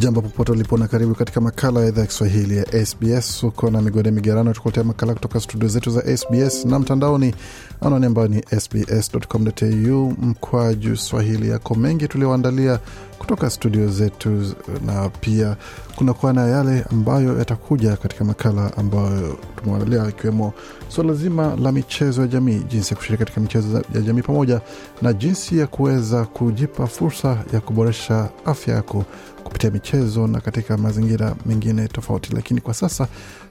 Jambo popote ulipo na karibu katika makala ya idhaa ya Kiswahili ya SBS. Uko na migode migerano, tukuletea makala kutoka studio zetu za SBS na mtandaoni, anwani ambayo ni sbs.com.au mkwaju swahili. Yako mengi tulioandalia kutoka studio zetu, na pia kunakuwa na yale ambayo yatakuja katika makala ambayo tumeandalia, ikiwemo suala zima la michezo ya jamii, jinsi ya kushiriki katika michezo ya jamii, pamoja na jinsi ya kuweza kujipa fursa ya kuboresha afya yako kupitia michezo na katika mazingira mengine tofauti. Lakini kwa sasa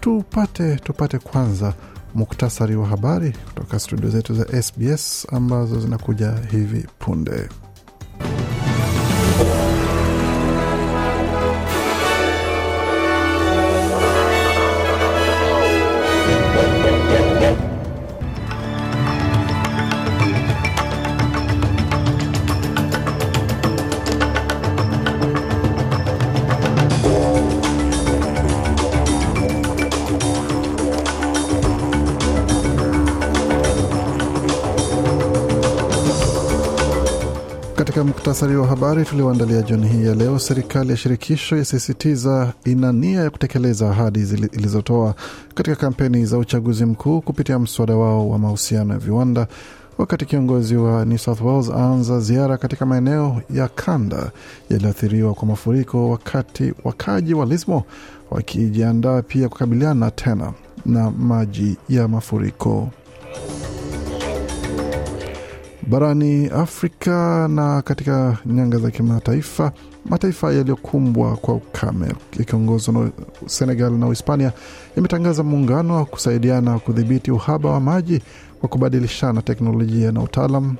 tupate tupate kwanza muktasari wa habari kutoka studio zetu za SBS ambazo zinakuja hivi punde. Muktasari wa habari tulioandalia jioni hii ya leo, serikali ya shirikisho yasisitiza ina nia ya kutekeleza ahadi ilizotoa katika kampeni za uchaguzi mkuu kupitia mswada wao wa mahusiano ya viwanda, wakati kiongozi wa New South Wales aanza ziara katika maeneo ya kanda yaliyoathiriwa kwa mafuriko, wakati wakaji wa Lismo wakijiandaa pia kukabiliana tena na maji ya mafuriko. Barani Afrika na katika nyanga za kimataifa, mataifa yaliyokumbwa kwa ukame yakiongozwa na Senegal na Uhispania yametangaza muungano wa kusaidiana kudhibiti uhaba wa maji kwa kubadilishana teknolojia na utaalam.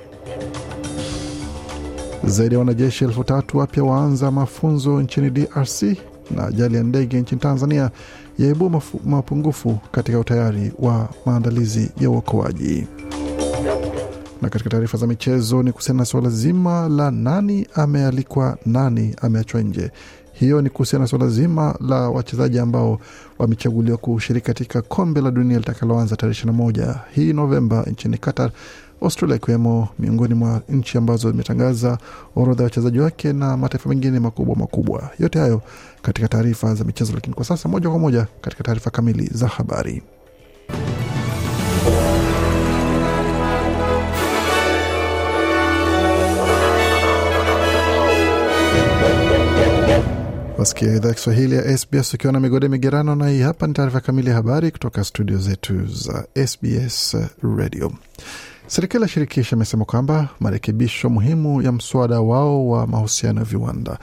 Zaidi ya wanajeshi elfu tatu wapya waanza mafunzo nchini DRC, na ajali ya ndege nchini Tanzania yaibua mapungufu katika utayari wa maandalizi ya uokoaji na katika taarifa za michezo ni kuhusiana na suala zima la nani amealikwa, nani ameachwa nje. Hiyo ni kuhusiana na suala zima la wachezaji ambao wamechaguliwa kushiriki katika kombe la dunia litakaloanza tarehe 21 hii Novemba nchini Qatar, Australia ikiwemo miongoni mwa nchi ambazo zimetangaza orodha ya wachezaji wake na mataifa mengine makubwa makubwa. Yote hayo katika taarifa za michezo, lakini kwa sasa moja kwa moja katika taarifa kamili za habari. Wasikia idhaa Kiswahili ya SBS ukiwa na migode migerano, na hii hapa ni taarifa kamili ya habari kutoka studio zetu za SBS Radio. Serikali ya shirikisho imesema kwamba marekebisho muhimu ya mswada wao wa mahusiano ya viwanda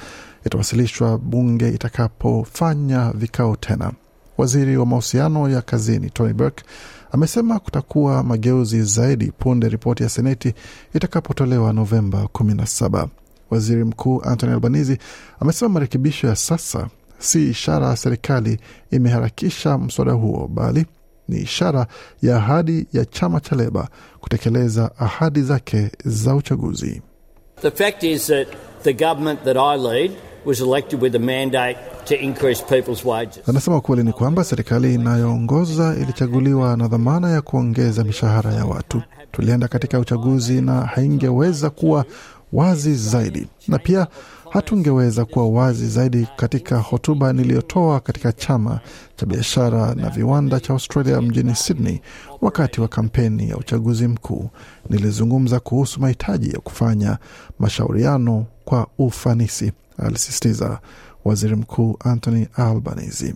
itawasilishwa bunge itakapofanya vikao tena. Waziri wa mahusiano ya kazini Tony Burke amesema kutakuwa mageuzi zaidi punde ripoti ya seneti itakapotolewa Novemba 17. Waziri Mkuu Anthony Albanese amesema marekebisho ya sasa si ishara serikali imeharakisha mswada huo, bali ni ishara ya ahadi ya chama cha Leba kutekeleza ahadi zake za uchaguzi. The fact is that the government that I lead was elected with a mandate to increase people's wages. Anasema ukweli ni kwamba serikali inayoongoza ilichaguliwa na dhamana ya kuongeza mishahara ya watu. Tulienda katika uchaguzi na haingeweza kuwa wazi zaidi, na pia hatungeweza kuwa wazi zaidi katika hotuba niliyotoa katika chama cha biashara na viwanda cha Australia mjini Sydney wakati wa kampeni ya uchaguzi mkuu. Nilizungumza kuhusu mahitaji ya kufanya mashauriano kwa ufanisi, alisisitiza waziri mkuu Anthony Albanese.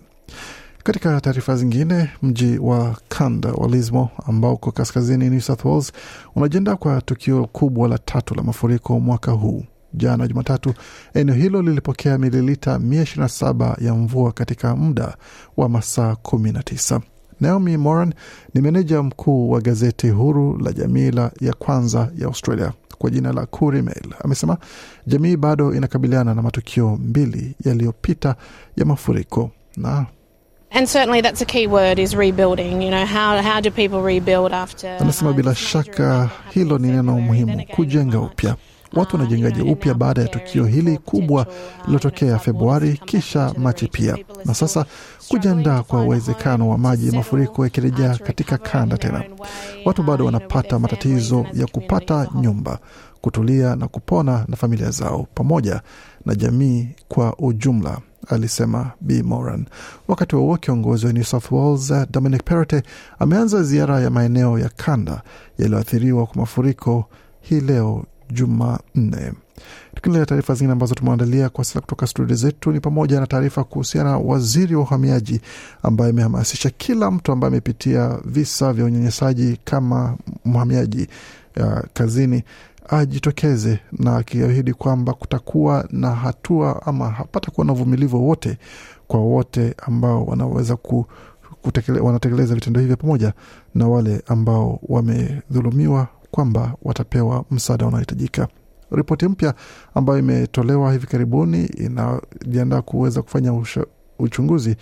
Katika taarifa zingine, mji wa kanda wa Lismo ambao uko kaskazini New South Wales unajiandaa kwa tukio kubwa la tatu la mafuriko mwaka huu. Jana Jumatatu, eneo hilo lilipokea mililita 127 ya mvua katika muda wa masaa 19 Naomi Moran ni meneja mkuu wa gazeti huru la jamii ya kwanza ya Australia kwa jina la Mail. Amesema jamii bado inakabiliana na matukio mbili yaliyopita ya mafuriko na Anasema bila shaka hilo ni neno muhimu, kujenga upya. Watu wanajengaje upya baada ya tukio hili kubwa lililotokea Februari kisha Machi pia, na sasa kujiandaa kwa uwezekano wa maji ya mafuriko yakirejea katika kanda tena. Watu bado wanapata matatizo ya kupata nyumba, kutulia na kupona na familia zao pamoja na jamii kwa ujumla, alisema B Moran. Wakati wauo kiongozi wa New South Wales Dominic Perrottet ameanza ziara ya maeneo ya kanda yaliyoathiriwa kwa mafuriko hii leo Jumanne. Tukiendelea taarifa zingine ambazo tumeandalia kwa sasa kutoka studio zetu ni pamoja na taarifa kuhusiana na waziri wa uhamiaji ambaye amehamasisha kila mtu ambaye amepitia visa vya unyanyasaji kama mhamiaji uh, kazini ajitokeze na akiahidi kwamba kutakuwa na hatua ama hapatakuwa na uvumilivu wowote kwa wote ambao wanaweza ku, kutekele, wanatekeleza vitendo hivyo pamoja na wale ambao wamedhulumiwa kwamba watapewa msaada unaohitajika. Ripoti mpya ambayo imetolewa hivi karibuni inajiandaa kuweza kufanya usha, uchunguzi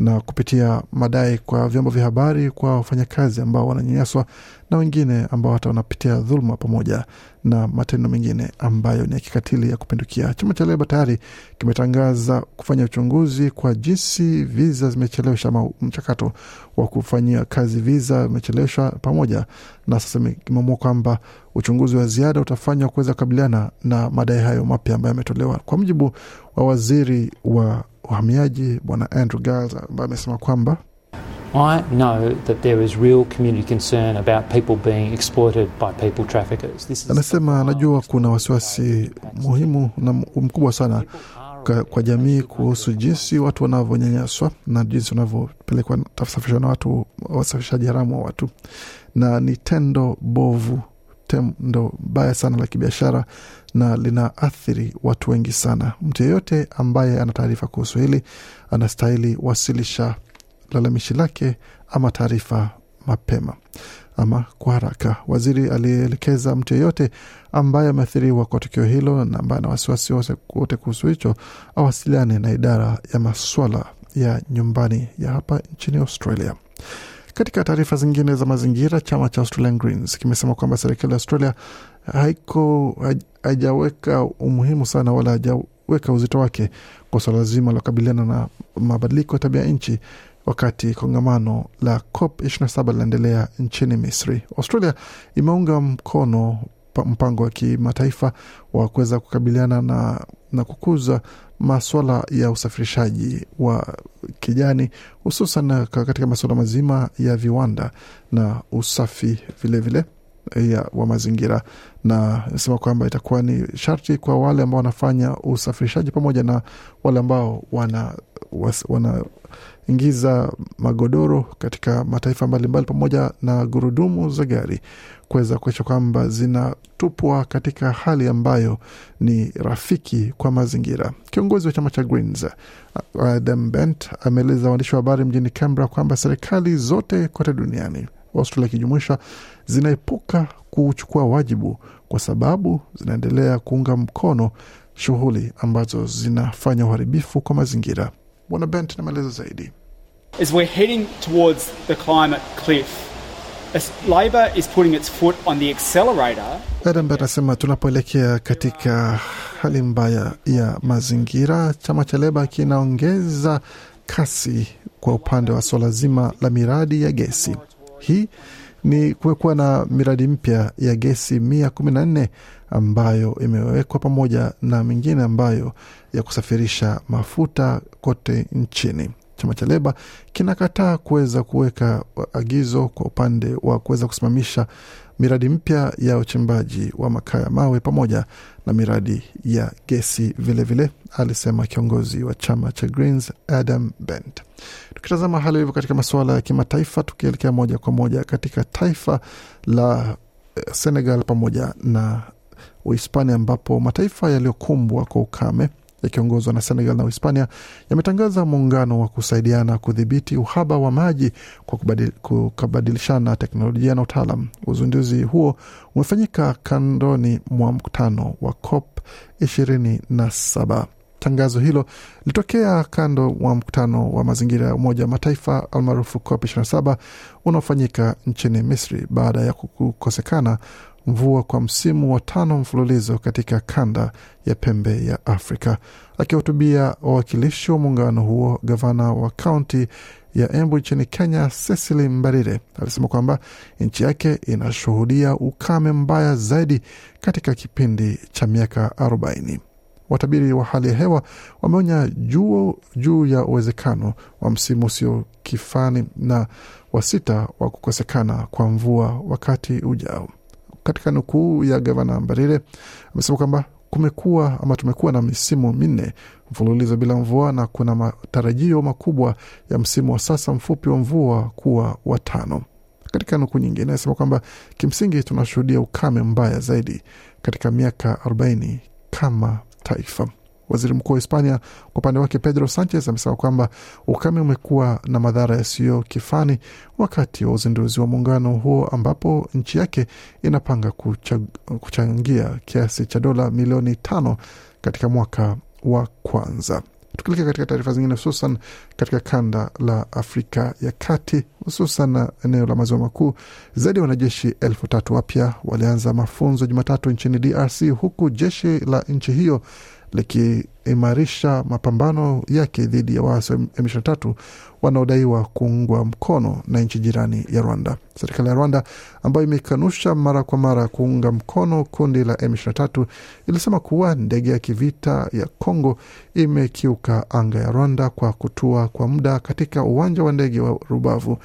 na kupitia madai kwa vyombo vya habari kwa wafanyakazi ambao wananyanyaswa na wengine ambao hata wanapitia dhuluma pamoja na matendo mengine ambayo ni ya kikatili ya kupindukia. Chama cha Leba tayari kimetangaza kufanya uchunguzi kwa jinsi viza zimechelewesha ama mchakato wa kufanyia kazi viza imecheleweshwa pamoja na sasa kimeamua kwamba uchunguzi wa ziada utafanywa kuweza kukabiliana na madai hayo mapya ambayo yametolewa, kwa mujibu wa waziri wa uhamiaji Bwana Andrew Giles ambaye amesema kwamba I know that there is real community concern about people being exploited by people traffickers. This is anasema anajua kuna wasiwasi muhimu na mkubwa sana kwa, kwa jamii kuhusu jinsi watu wanavyonyanyaswa na jinsi wanavyopelekwa kusafirishwa na watu wasafirishaji haramu wa watu, na ni tendo bovu, tendo baya sana la kibiashara na linaathiri watu wengi sana. Mtu yeyote ambaye ana taarifa kuhusu hili anastahili wasilisha lalamishi lake ama taarifa mapema ama kwa haraka. Waziri alielekeza mtu yeyote ambaye ameathiriwa kwa tukio hilo na ambaye ana wasiwasi wote kuhusu hicho awasiliane na idara ya maswala ya nyumbani ya hapa nchini Australia. Katika taarifa zingine za mazingira, chama cha Australian Greens kimesema kwamba serikali ya Australia haiko haijaweka umuhimu sana wala hajaweka uzito wake kwa suala zima la kukabiliana na mabadiliko ya tabia nchi wakati kongamano la COP 27 linaendelea nchini Misri. Australia imeunga mkono mpango wa kimataifa wa kuweza kukabiliana na, na kukuza maswala ya usafirishaji wa kijani hususan katika masuala mazima ya viwanda na usafi vilevile vile ya wa mazingira. Na nasema kwamba itakuwa ni sharti kwa wale ambao wanafanya usafirishaji pamoja na wale ambao wana, wana ingiza magodoro katika mataifa mbalimbali pamoja na gurudumu za gari kuweza kuakisha kwamba zinatupwa katika hali ambayo ni rafiki kwa mazingira. Kiongozi wa chama cha Greens Adam Bent ameeleza waandishi wa habari mjini Canberra kwamba serikali zote kote duniani Australia ikijumuisha zinaepuka kuchukua wajibu kwa sababu zinaendelea kuunga mkono shughuli ambazo zinafanya uharibifu kwa mazingira. Bwana Bent na maelezo zaidi. As we're heading towards the climate cliff, Labor is putting its foot on the accelerator. Adam anasema tunapoelekea katika hali mbaya ya mazingira, chama cha Leba kinaongeza kasi kwa upande wa swala zima la miradi ya gesi. Hii ni kumekuwa na miradi mpya ya gesi mia kumi na nne ambayo imewekwa pamoja na mingine ambayo ya kusafirisha mafuta kote nchini. Chama cha Leba kinakataa kuweza kuweka agizo kwa upande wa kuweza kusimamisha miradi mpya ya uchimbaji wa makaa ya mawe pamoja na miradi ya gesi vilevile vile, alisema kiongozi wa chama cha Greens Adam Bent. Tukitazama hali ilivyo katika masuala ya kimataifa, tukielekea moja kwa moja katika taifa la Senegal pamoja na Uhispania ambapo mataifa yaliyokumbwa kwa ukame yakiongozwa na Senegal na Uhispania yametangaza muungano wa kusaidiana kudhibiti uhaba wa maji kwa kubadilishana teknolojia na utaalam. Uzinduzi huo umefanyika kandoni mwa mkutano wa COP 27. Tangazo hilo lilitokea kando wa mkutano wa mazingira ya Umoja wa Mataifa almaarufu COP 27 unaofanyika nchini Misri baada ya kukosekana mvua kwa msimu wa tano mfululizo katika kanda ya pembe ya Afrika. Akihutubia wawakilishi wa muungano huo, gavana wa kaunti ya Embu nchini Kenya, Cecily Mbarire alisema kwamba nchi yake inashuhudia ukame mbaya zaidi katika kipindi cha miaka arobaini. Watabiri wa hali ya hewa wameonya juu juu ya uwezekano wa msimu usio kifani na wa sita wa kukosekana kwa mvua wakati ujao. Katika nukuu ya gavana Mbarire amesema kwamba kumekuwa ama tumekuwa na misimu minne mfululizo bila mvua na kuna matarajio makubwa ya msimu wa sasa mfupi wa mvua kuwa watano. Katika nukuu nyingine anasema kwamba kimsingi tunashuhudia ukame mbaya zaidi katika miaka 40 kama taifa. Waziri mkuu wa Hispania kwa upande wake Pedro Sanchez amesema kwamba ukame umekuwa na madhara yasiyo kifani wakati wa uzinduzi wa muungano huo, ambapo nchi yake inapanga kuchag, kuchangia kiasi cha dola milioni tano katika mwaka wa kwanza. Tukilekea katika taarifa zingine, hususan katika kanda la Afrika ya Kati, hususan eneo la maziwa makuu, zaidi ya wanajeshi elfu tatu wapya walianza mafunzo Jumatatu nchini DRC, huku jeshi la nchi hiyo likiimarisha mapambano yake dhidi ya waasi wa M23 wanaodaiwa kuungwa mkono na nchi jirani ya Rwanda. Serikali ya Rwanda ambayo imekanusha mara kwa mara kuunga mkono kundi la M23 ilisema kuwa ndege ya kivita ya Congo imekiuka anga ya Rwanda kwa kutua kwa muda katika uwanja wa ndege wa Rubavu.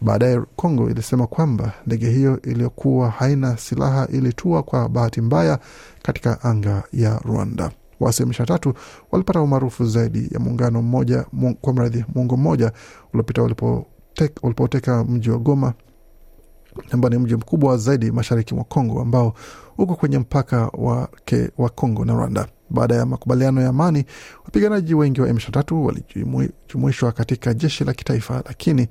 Baadaye Congo ilisema kwamba ndege hiyo iliyokuwa haina silaha ilitua kwa bahati mbaya katika anga ya Rwanda. Wa M23 walipata umaarufu zaidi ya muungano mmoja kwa mradhi muungo mmoja uliopita walipoteka mji wa Goma ambao ni mji mkubwa zaidi mashariki mwa Kongo ambao uko kwenye mpaka wake wa Kongo na Rwanda. Baada ya makubaliano ya amani, wapiganaji wengi wa M23 walijumuishwa katika jeshi la kitaifa, lakini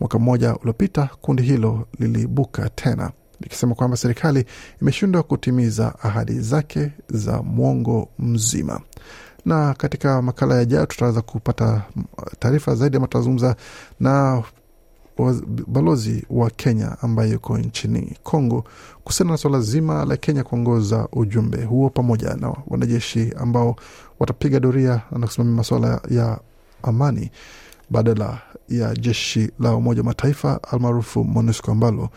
mwaka mmoja uliopita kundi hilo liliibuka tena likisema kwamba serikali imeshindwa kutimiza ahadi zake za mwongo mzima. Na katika makala yajayo tutaweza kupata taarifa zaidi ama tutazungumza na balozi wa Kenya ambaye yuko nchini Kongo kuhusiana na suala zima la Kenya kuongoza ujumbe huo pamoja na wanajeshi ambao watapiga doria na kusimamia masuala ya amani badala ya jeshi la Umoja wa Mataifa almaarufu MONUSCO ambalo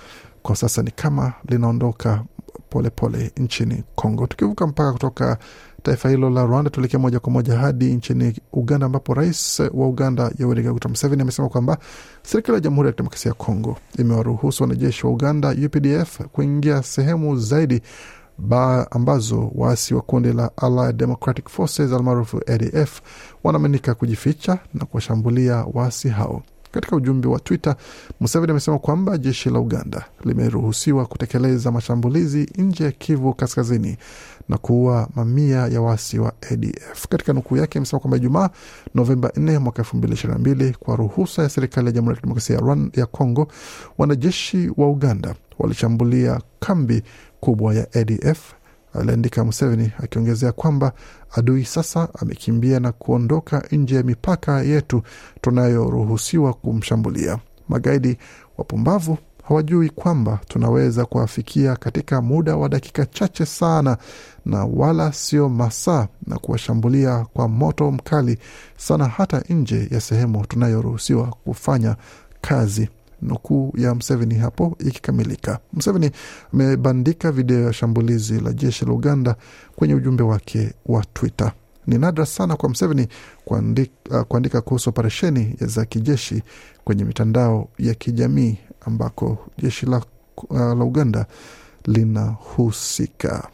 kwa sasa ni kama linaondoka polepole nchini Kongo. Tukivuka mpaka kutoka taifa hilo la Rwanda, tuelekea moja kwa moja hadi nchini Uganda, ambapo rais wa Uganda Yoweri Kaguta Museveni amesema kwamba serikali ya Jamhuri ya Kidemokrasia ya Kongo imewaruhusu wanajeshi wa Uganda UPDF kuingia sehemu zaidi ba ambazo waasi wa kundi la Allied Democratic Forces almaarufu ADF wanaaminika kujificha na kuwashambulia waasi hao. Katika ujumbe wa Twitter, Museveni amesema kwamba jeshi la Uganda limeruhusiwa kutekeleza mashambulizi nje ya Kivu Kaskazini na kuua mamia ya waasi wa ADF. Katika nukuu yake amesema kwamba Ijumaa Novemba 4 mwaka 2022 kwa ruhusa ya serikali ya Jamhuri ya Kidemokrasia ya Kongo, wanajeshi wa Uganda walishambulia kambi kubwa ya ADF aliandika Museveni, akiongezea kwamba adui sasa amekimbia na kuondoka nje ya mipaka yetu tunayoruhusiwa kumshambulia. Magaidi wapumbavu hawajui kwamba tunaweza kuwafikia katika muda wa dakika chache sana, na wala sio masaa, na kuwashambulia kwa moto mkali sana, hata nje ya sehemu tunayoruhusiwa kufanya kazi. Nukuu ya Mseveni hapo ikikamilika. Mseveni amebandika video ya shambulizi la jeshi la Uganda kwenye ujumbe wake wa Twitter. Ni nadra sana kwa Mseveni kuandika, kuandika kuhusu operesheni za kijeshi kwenye mitandao ya kijamii ambako jeshi la, uh, la Uganda linahusika.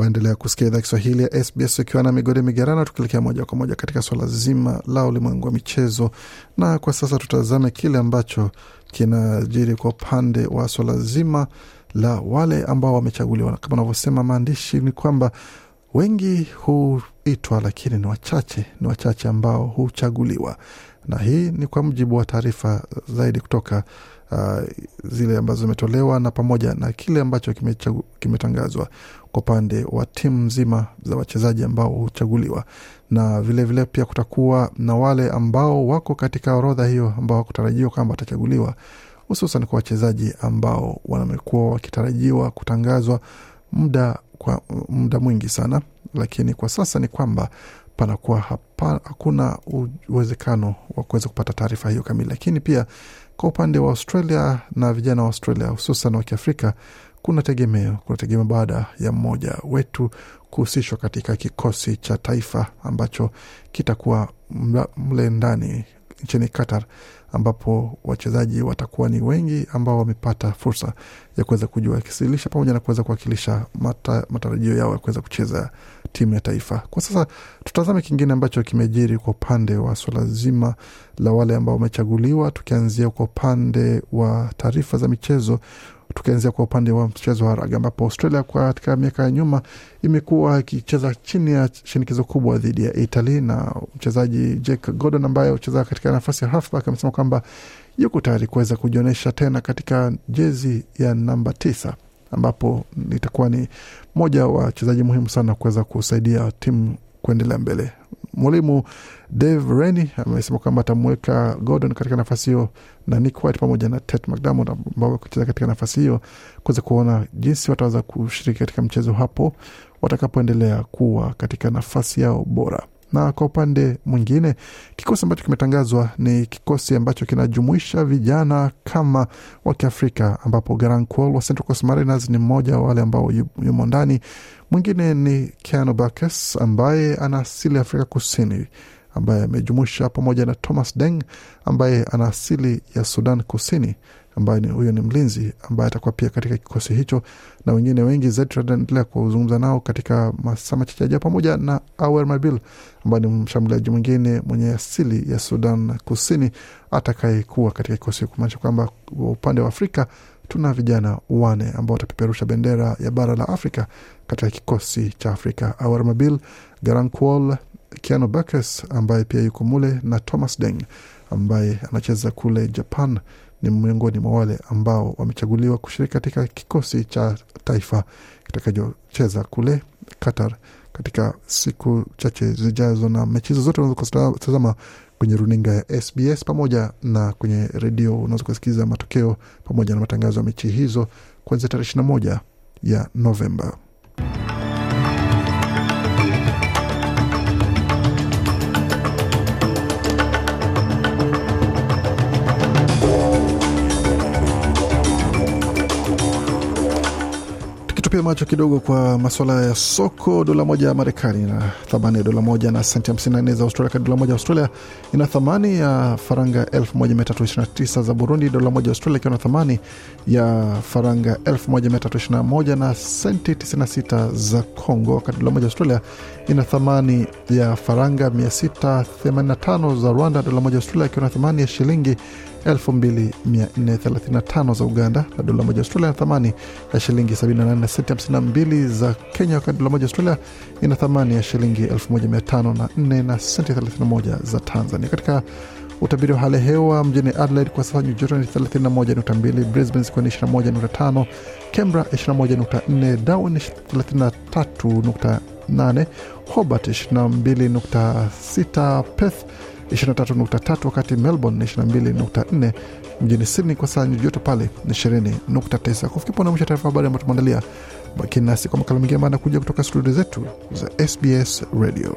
Waendelea kusikia idhaa Kiswahili ya SBS ukiwa na migode migerano, tukielekea moja kwa moja katika swala zima la ulimwengu wa michezo. Na kwa sasa tutazame kile ambacho kinajiri kwa upande wa swala zima la wale ambao wamechaguliwa. Kama anavyosema maandishi ni kwamba wengi huitwa, lakini ni wachache, ni wachache ambao huchaguliwa, na hii ni kwa mujibu wa taarifa zaidi kutoka uh, zile ambazo zimetolewa na pamoja na kile ambacho kimetangazwa kwa upande wa timu nzima za wachezaji ambao huchaguliwa, na vilevile vile pia kutakuwa na wale ambao wako katika orodha hiyo ambao wakutarajiwa kwamba watachaguliwa, hususan kwa wachezaji ambao wamekuwa wakitarajiwa kutangazwa muda kwa muda mwingi sana, lakini kwa sasa ni kwamba panakuwa hakuna uwezekano wa kuweza kupata taarifa hiyo kamili. Lakini pia kwa upande wa Australia na vijana wa Australia hususan wa Kiafrika kuna tegemeo, kuna tegemeo baada ya mmoja wetu kuhusishwa katika kikosi cha taifa ambacho kitakuwa mle ndani nchini Qatar, ambapo wachezaji watakuwa ni wengi ambao wamepata fursa ya kuweza kujiwakilisha pamoja na kuweza kuwakilisha mata, matarajio yao ya kuweza kucheza timu ya taifa. Kwa sasa tutazame kingine ambacho kimejiri kwa upande wa swala zima la wale ambao wamechaguliwa, tukianzia kwa upande wa taarifa za michezo tukianzia kwa upande wa mchezo wa raga ambapo Australia katika miaka ya nyuma imekuwa ikicheza chini ya shinikizo kubwa dhidi ya Italy, na mchezaji Jake Gordon ambaye hucheza katika nafasi ya halfback amesema kwamba yuko tayari kuweza kujionyesha tena katika jezi ya namba tisa ambapo itakuwa ni moja wa wachezaji muhimu sana kuweza kusaidia timu kuendelea mbele. Mwalimu Dave Rennie amesema kwamba atamweka Gordon katika nafasi hiyo na Nick White pamoja na Tate McDermott ambao kucheza katika nafasi hiyo kuweza kuona jinsi wataweza kushiriki katika mchezo hapo watakapoendelea kuwa katika nafasi yao bora. Na kwa upande mwingine, kikosi ambacho kimetangazwa ni kikosi ambacho kinajumuisha vijana kama wa Kiafrika, ambapo Garang Kuol wa Central Coast Mariners ni mmoja wa wale ambao yumo ndani. Mwingine ni Keanu ambaye ana asili ya Afrika Kusini ambaye amejumuisha pamoja na Thomas Deng ambaye ana asili ya Sudan Kusini ambaye huyo ni mlinzi ambaye atakuwa pia katika kikosi hicho, na wengine wengi zaidi tutaendelea kuzungumza nao katika masaa machache yajayo, pamoja na Awer Mabil ambaye ni mshambuliaji mwingine mwenye asili ya Sudan Kusini atakayekuwa katika kikosi, kumaanisha kwamba upande wa Afrika tuna vijana wane ambao watapeperusha bendera ya bara la Afrika katika kikosi cha Afrika. Awer Mabil, Garang Kuol, Bakes ambaye pia yuko mule na Thomas Deng ambaye anacheza kule Japan ni miongoni mwa wale ambao wamechaguliwa kushiriki katika kikosi cha taifa kitakachocheza kule Qatar katika siku chache zijazo, na mechi hizo zote unaweza kutazama kwenye runinga ya SBS pamoja na kwenye redio. Unaweza kusikiliza matokeo pamoja na matangazo ya mechi hizo kuanzia tarehe ishirini na moja ya Novemba. Tukitupia macho kidogo kwa masuala ya soko, dola moja ya Marekani na thamani ya dola moja na senti 54 za Australia. Dola moja ya Australia ina thamani ya faranga 1329 za Burundi, dola moja ya Australia ikiwa na thamani ya faranga 1321 na senti 96 za Congo, wakati dola moja ya Australia ina thamani ya faranga 685 za Rwanda, dola moja ya Australia ikiwa na thamani ya shilingi 2435 za Uganda na dola moja Australia ina thamani ya shilingi 78 na senti 52 za Kenya, wakati dola moja Australia ina thamani ya shilingi 1504 na senti 31 za Tanzania. Katika utabiri wa hali ya hewa mjini Adelaide kwa sasa nyuzi joto ni 31.2, Brisbane zikiwa ni 21.5, Canberra 21.4, Darwin 33.8, Hobart 22.6, Perth 23.3 wakati Melbourne ni 22.4, mjini Sydney kwa saa nyuzi joto pale ni 20.9. Kufikia na mwisho taarifa habari ambayo tumeandalia, bakini nasi kwa makala mengine ambayo anakuja kutoka studio zetu za SBS Radio.